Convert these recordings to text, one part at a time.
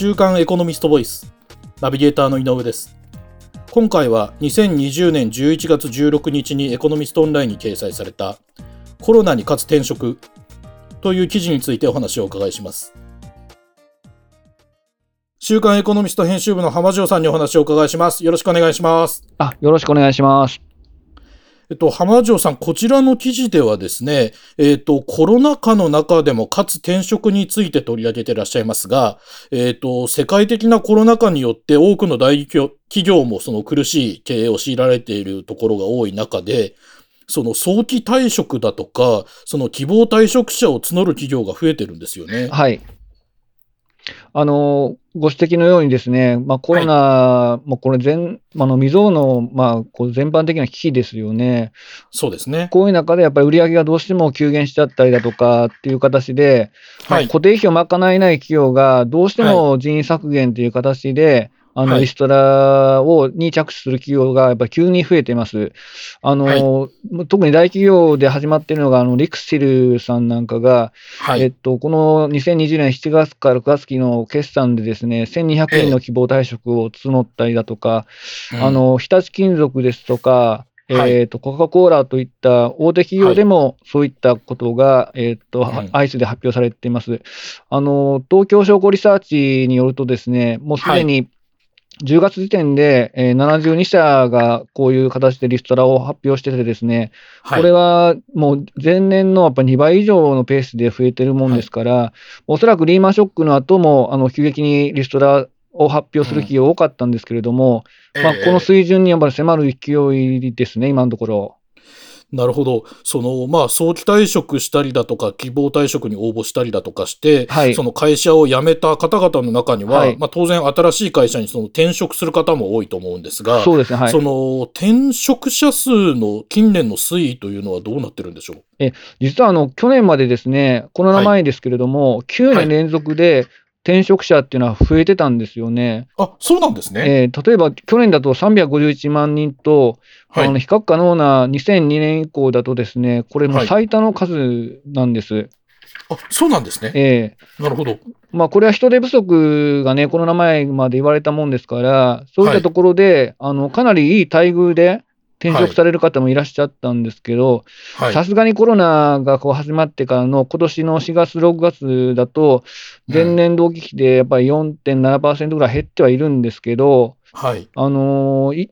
週刊エコノミストボイスナビゲーターの井上です。今回は2020年11月16日にエコノミストオンラインに掲載されたコロナに勝つ転職という記事についてお話をお伺いします。週刊エコノミスト編集部の浜城さんにお話をお伺いします。よろしくお願いします。あよろしくお願いします。えっと、浜城さん、こちらの記事ではですね、えっと、コロナ禍の中でもかつ転職について取り上げてらっしゃいますが、えっと、世界的なコロナ禍によって多くの大企業もその苦しい経営を強いられているところが多い中で、その早期退職だとか、その希望退職者を募る企業が増えてるんですよね。はい。あのご指摘のようにですね、まあ、コロナ、はい、もこれ全、あの未曾有の、まあ、こう全般的な危機ですよね。そうですね。こういう中でやっぱり売り上げがどうしても急減しちゃったりだとかっていう形で、はい、固定費を賄えない企業がどうしても人員削減という形で、あの、リストラを、に着手する企業がやっぱり急に増えています。あの、はい、特に大企業で始まっているのが、あの、リクシルさんなんかが、はい、えっと、この2020年7月から9月期の決算でですね、1200人の希望退職を募ったりだとか、えー、あの、日立金属ですとか、えーと、コカ・コーラといった大手企業でもそういったことが、はい、えーと、相次いで発表されています。あの東京商工リサーチによるとですね、もうすでに10月時点で、えー、72社がこういう形でリストラを発表しててですね、はい、これはもう前年のやっぱ2倍以上のペースで増えてるもんですから、はい、おそらくリーマンショックの後もあの急激にリストラを発表する企業多かったんですけれども、うん、まあ、この水準にやっぱり迫る勢いですね、今のところ。なるほど。その、まあ、早期退職したりだとか、希望退職に応募したりだとかして、はい、その会社を辞めた方々の中には、はい、まあ、当然新しい会社にその転職する方も多いと思うんですが、そうですね、はい、その転職者数の近年の推移というのはどうなってるんでしょう？え実はあの去年までですね、コロナ前ですけれども、はい、9年連続で転職者っていうのは増えてたんですよね。あそうなんですね。えー、例えば去年だと351万人と、はい、あの比較可能な2002年以降だとですね、これも最多の数なんです。はい、あそうなんですね。えー、なるほど。まあ、これは人手不足がね、コロナ前まで言われたもんですから、そういったところで、はい、あのかなりいい待遇で、転職される方もいらっしゃったんですけど、さすがにコロナがこう始まってからの今年の4月、6月だと、前年同期比でやっぱり4.7%ぐらい減ってはいるんですけど、はい、あのー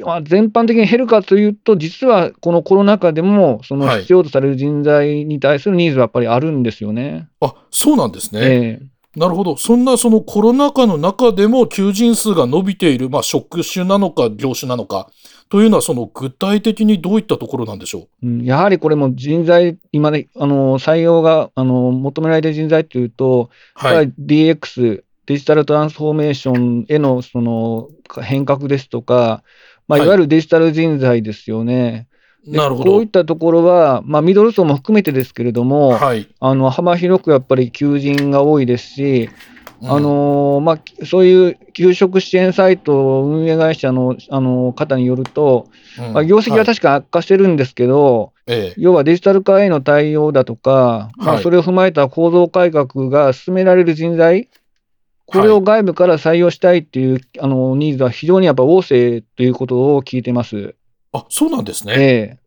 まあ、全般的に減るかというと、実はこのコロナ禍でも、その必要とされる人材に対するニーズはやっぱりあるんですよね。はい、あそうなんですね。えーなるほど。そんなそのコロナ禍の中でも求人数が伸びている、まあ、職種なのか業種なのかというのは、その具体的にどういったところなんでしょう、うん、やはりこれも人材、今ね、あの採用があの求められている人材というと、はい、DX、デジタルトランスフォーメーションへのその変革ですとか、まあ、い。わゆるデジタル人材ですよね。なるほど。こういったところは、まあ、ミドル層も含めてですけれども、はい、あの幅広くやっぱり求人が多いですし、うん、あのまあ、そういう給食支援サイト運営会社の、あの方によると、うん、まあ、業績は確か悪化してるんですけど、はい、要はデジタル化への対応だとか、まあ、それを踏まえた構造改革が進められる人材、これを外部から採用したいっていう、あのニーズは非常にやっぱ旺盛ということを聞いてます。あ、そうなんですね。ええ。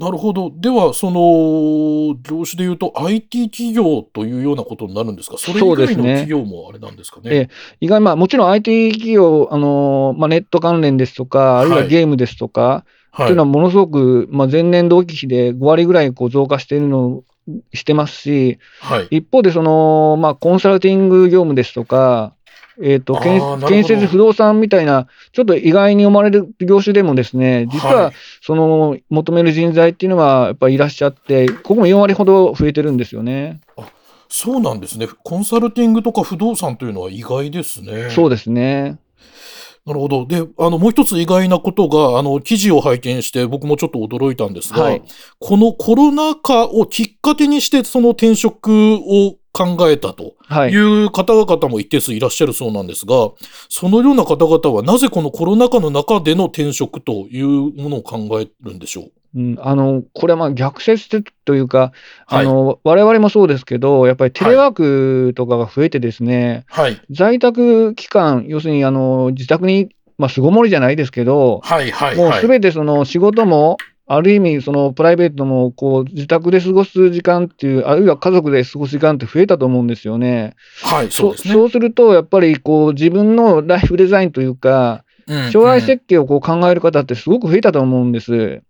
なるほど。では、その、業種でいうと IT 企業というようなことになるんですか？それ以外の企業もあれなんですかね？ええ、意外、まあ、もちろん IT 企業、あの、まあ、ネット関連ですとか、あるいはゲームですとか、はい、というのはものすごく、まあ、前年同期比で5割ぐらいこう増加しているのしてますし、はい、一方でその、まあ、コンサルティング業務ですとか、えーと、建設不動産みたいな、ちょっと意外に思われる業種でもですね、実はその求める人材っていうのはやっぱりいらっしゃって、ここも4割ほど増えてるんですよね。あそうなんですね。コンサルティングとか不動産というのは意外ですね。そうですね。なるほど。で、あの、もう一つ意外なことが、あの、記事を拝見して、僕もちょっと驚いたんですが、はい、このコロナ禍をきっかけにして、その転職を考えたとい。う方々も一定数いらっしゃるそうなんですが、はい、そのような方々はなぜこのコロナ禍の中での転職というものを考えるんでしょう？うん、あのこれはまあ逆説というか、はい、あの我々もそうですけど、やっぱりテレワークとかが増えてですね、はい、在宅期間、要するにあの自宅に、まあ、巣ごもりじゃないですけど、はいはいはい、もうすべてその仕事も、ある意味、そのプライベートもこう自宅で過ごす時間っていう、あるいは家族で過ごす時間って増えたと思うんですよね。はい、そうですね。そうすると、やっぱりこう自分のライフデザインというか、将来設計をこう考える方ってすごく増えたと思うんです。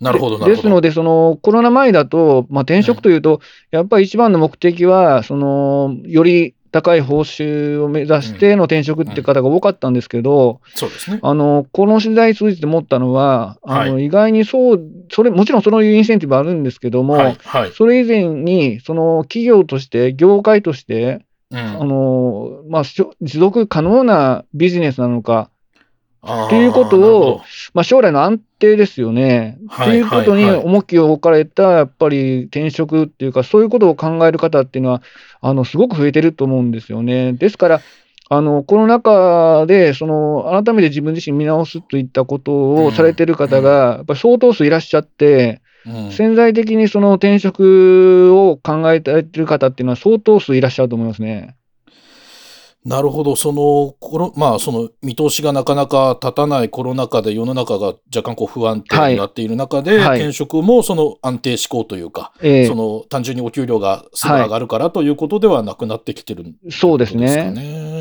なるほどですので、そのコロナ前だと、まあ、転職というと、やっぱり一番の目的は、そのより高い報酬を目指しての転職って方が多かったんですけど、そうですね。あの、この取材通じて思ったのは、あの、意外にそう、それ、もちろんそういうインセンティブあるんですけども、はいはい、それ以前に、その企業として、業界として、うん、あの、まあ、持続可能なビジネスなのか、っていうことを、まあ、将来の安定ですよね。っていうことに重きを置かれた、やっぱり転職っていうか、そういうことを考える方っていうのは、あの、すごく増えてると思うんですよね。ですから、あの、この中で、その、改めて自分自身見直すといったことをされてる方が、やっぱり相当数いらっしゃって、潜在的にその転職を考えてる方っていうのは相当数いらっしゃると思いますね。なるほど、その、コロまあ、その見通しがなかなか立たないコロナ禍で世の中が若干こう不安定になっている中で、はい、転職もその安定志向というか、その単純にお給料がすぐ上がるからということではなくなってきてるんですかね。そうですね。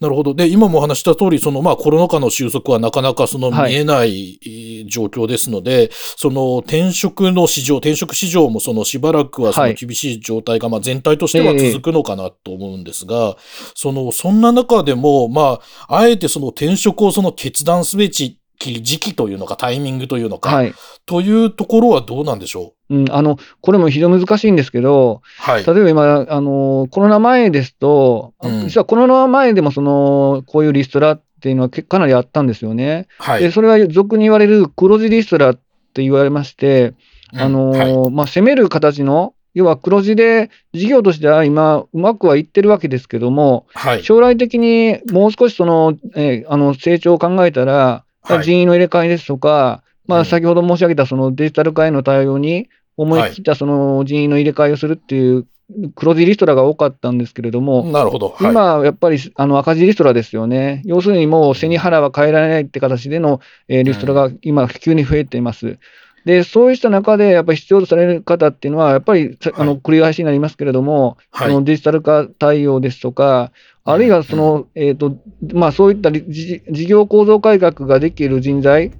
なるほど。で、今もお話した通り、そのまあコロナ禍の収束はなかなかその見えない状況ですので、はい、その転職の市場、転職市場もそのしばらくはその厳しい状態がまあ全体としては続くのかなと思うんですが、そのの、そんな中でも、まあ、あえてその転職をその決断すべき時期というのか、タイミングというのか、はい、というところはどうなんでしょう、うん、あのこれも非常に難しいんですけど、はい、例えば今あの、コロナ前ですと、うん、実はコロナ前でもそのこういうリストラっていうのはかなりあったんですよね。はい、でそれは俗に言われる黒字リストラって言われまして、あの、はい、まあ、攻める形の要は黒字で事業としては今、うまくはいってるわけですけども、はい、将来的にもう少しその、えー、あの成長を考えたら、はい、人員の入れ替えですとか、まあ、先ほど申し上げたそのデジタル化への対応に思い切ったその人員の入れ替えをするっていう黒字リストラが多かったんですけれども、なるほど、はい、今、やっぱりあの赤字リストラですよね、要するにもう背に腹は変えられないって形での、えー、リストラが今、急に増えています。で、そうした中で、やっぱり必要とされる方っていうのは、やっぱり、あの、繰り返しになりますけれども、はい、そのデジタル化対応ですとか、あるいはその、えっ、ー、と、まあ、そういった事業構造改革ができる人材、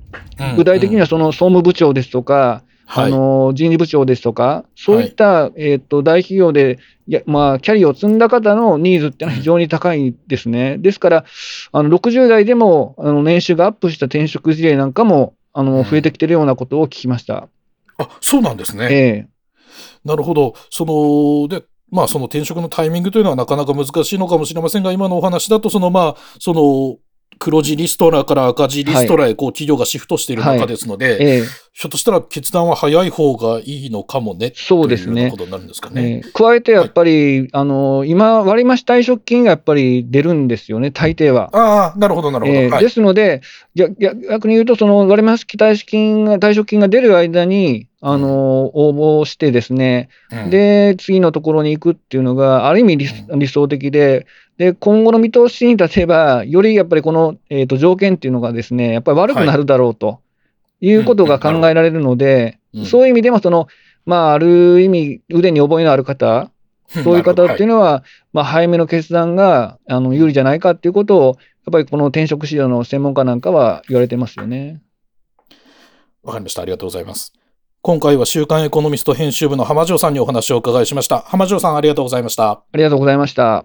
具体的にはその総務部長ですとか、あの人事部長ですとか、そういった、はい、えーと、大企業でや、まあ、キャリアを積んだ方のニーズっていうのは非常に高いですね。ですから、あの60代でもあの年収がアップした転職事例なんかもあの、増えてきてるようなことを聞きました。あ、そうなんですね。ええなるほど。その、で、まあ、その転職のタイミングというのはなかなか難しいのかもしれませんが、今のお話だと、その、まあ、その、黒字リストラから赤字リストラへこう企業がシフトしている中ですので、はい。ええ、ひょっとしたら決断は早い方がいいのかもね。そうですね。ということになるんですかね。えー、加えてやっぱり、はい、あの今、割増退職金がやっぱり出るんですよね、大抵は。ああ、なるほど、なるほど。えーはい、ですので、逆に言うと、その割増退職金が退職金が出る間に、あの応募してですね、うん、で、次のところに行くっていうのが、ある意味理,、理想的で、で、今後の見通しに立てば、よりやっぱりこの、えーと、条件っていうのがですね、やっぱり悪くなるだろうということが考えられるので、そういう意味でも、その、まあ、ある意味、腕に覚えのある方、そういう方っていうのは、はい、まあ、早めの決断があの有利じゃないかっていうことを、やっぱりこの転職市場の専門家なんかは言われてますよね。わかりました。ありがとうございます。今回は週刊エコノミスト編集部の浜城さんにお話をお伺いしました。浜城さんありがとうございました。ありがとうございました。